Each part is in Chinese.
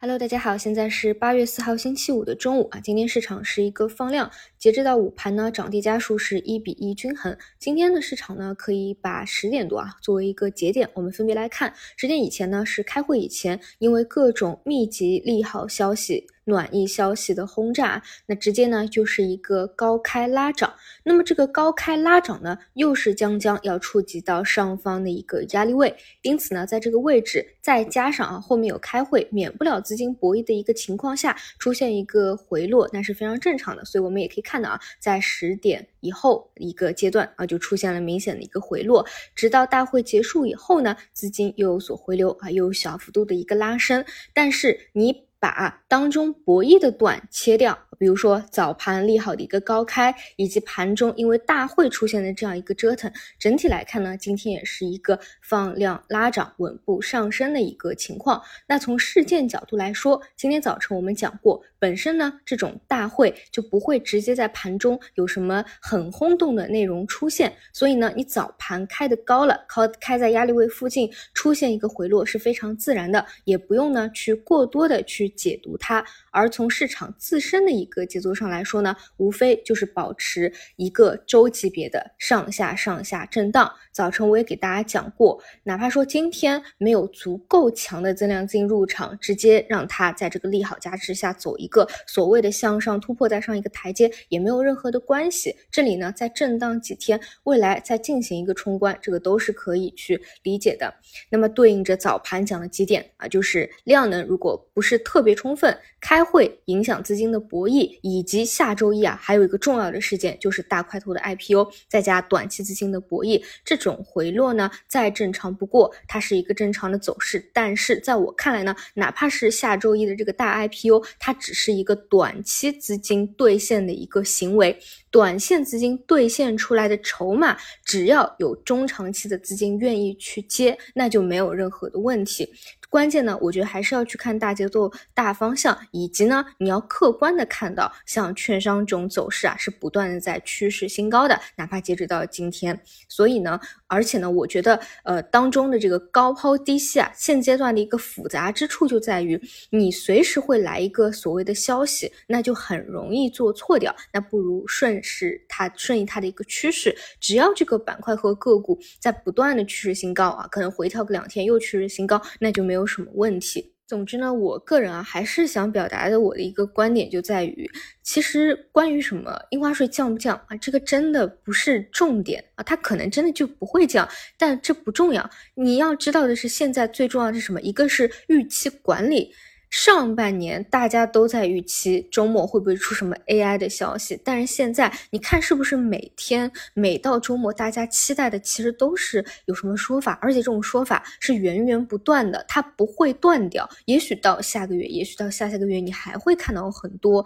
Hello，大家好，现在是八月四号星期五的中午啊。今天市场是一个放量，截止到午盘呢，涨跌家数是一比一均衡。今天的市场呢，可以把十点多啊作为一个节点，我们分别来看。十点以前呢是开会以前，因为各种密集利好消息。暖意消息的轰炸，那直接呢就是一个高开拉涨。那么这个高开拉涨呢，又是将将要触及到上方的一个压力位，因此呢，在这个位置再加上啊后面有开会，免不了资金博弈的一个情况下出现一个回落，那是非常正常的。所以我们也可以看到啊，在十点以后一个阶段啊，就出现了明显的一个回落，直到大会结束以后呢，资金又有所回流啊，又有小幅度的一个拉升，但是你。把当中博弈的段切掉，比如说早盘利好的一个高开，以及盘中因为大会出现的这样一个折腾，整体来看呢，今天也是一个放量拉涨、稳步上升的一个情况。那从事件角度来说，今天早晨我们讲过，本身呢这种大会就不会直接在盘中有什么很轰动的内容出现，所以呢，你早盘开的高了，靠开在压力位附近出现一个回落是非常自然的，也不用呢去过多的去。解读它，而从市场自身的一个节奏上来说呢，无非就是保持一个周级别的上下上下震荡。早晨我也给大家讲过，哪怕说今天没有足够强的增量资金入场，直接让它在这个利好加持下走一个所谓的向上突破，再上一个台阶，也没有任何的关系。这里呢，在震荡几天，未来再进行一个冲关，这个都是可以去理解的。那么对应着早盘讲的几点啊，就是量能如果不是特。特别充分，开会影响资金的博弈，以及下周一啊，还有一个重要的事件就是大块头的 IPO，再加短期资金的博弈，这种回落呢再正常不过，它是一个正常的走势。但是在我看来呢，哪怕是下周一的这个大 IPO，它只是一个短期资金兑现的一个行为，短线资金兑现出来的筹码，只要有中长期的资金愿意去接，那就没有任何的问题。关键呢，我觉得还是要去看大节奏、大方向，以及呢，你要客观的看到，像券商这种走势啊，是不断的在趋势新高的，哪怕截止到今天。所以呢，而且呢，我觉得，呃，当中的这个高抛低吸啊，现阶段的一个复杂之处就在于，你随时会来一个所谓的消息，那就很容易做错掉。那不如顺是它顺应它的一个趋势，只要这个板块和个股在不断的趋势新高啊，可能回调个两天又趋势新高，那就没有。有什么问题？总之呢，我个人啊，还是想表达的我的一个观点就在于，其实关于什么印花税降不降啊，这个真的不是重点啊，它可能真的就不会降，但这不重要。你要知道的是，现在最重要的是什么？一个是预期管理。上半年大家都在预期周末会不会出什么 AI 的消息，但是现在你看是不是每天每到周末大家期待的其实都是有什么说法，而且这种说法是源源不断的，它不会断掉。也许到下个月，也许到下下个月，你还会看到很多。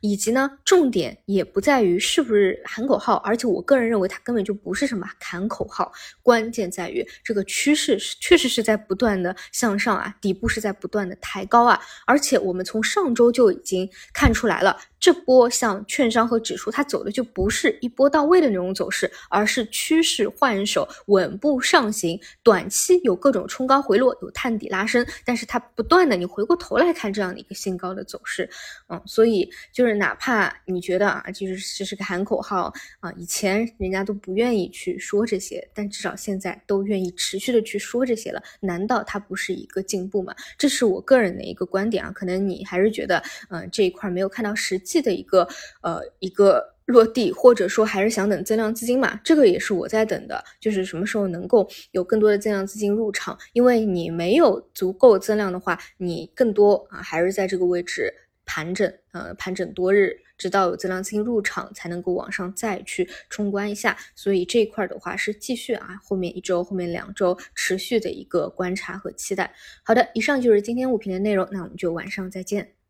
以及呢，重点也不在于是不是喊口号，而且我个人认为它根本就不是什么喊口号，关键在于这个趋势是确实是在不断的向上啊，底部是在不断的抬高啊。而且我们从上周就已经看出来了，这波像券商和指数，它走的就不是一波到位的那种走势，而是趋势换手，稳步上行。短期有各种冲高回落，有探底拉升，但是它不断的，你回过头来看这样的一个新高的走势，嗯，所以就是哪怕你觉得啊，就是这是个喊口号啊，以前人家都不愿意去说这些，但至少现在都愿意持续的去说这些了，难道它不是一个进步吗？这是我个人的一个观。点啊，可能你还是觉得，嗯，这一块没有看到实际际的一个，呃，一个落地，或者说还是想等增量资金嘛？这个也是我在等的，就是什么时候能够有更多的增量资金入场？因为你没有足够增量的话，你更多啊还是在这个位置盘整，呃，盘整多日。直到有增量资金入场，才能够往上再去冲关一下。所以这一块的话是继续啊，后面一周、后面两周持续的一个观察和期待。好的，以上就是今天物品的内容，那我们就晚上再见。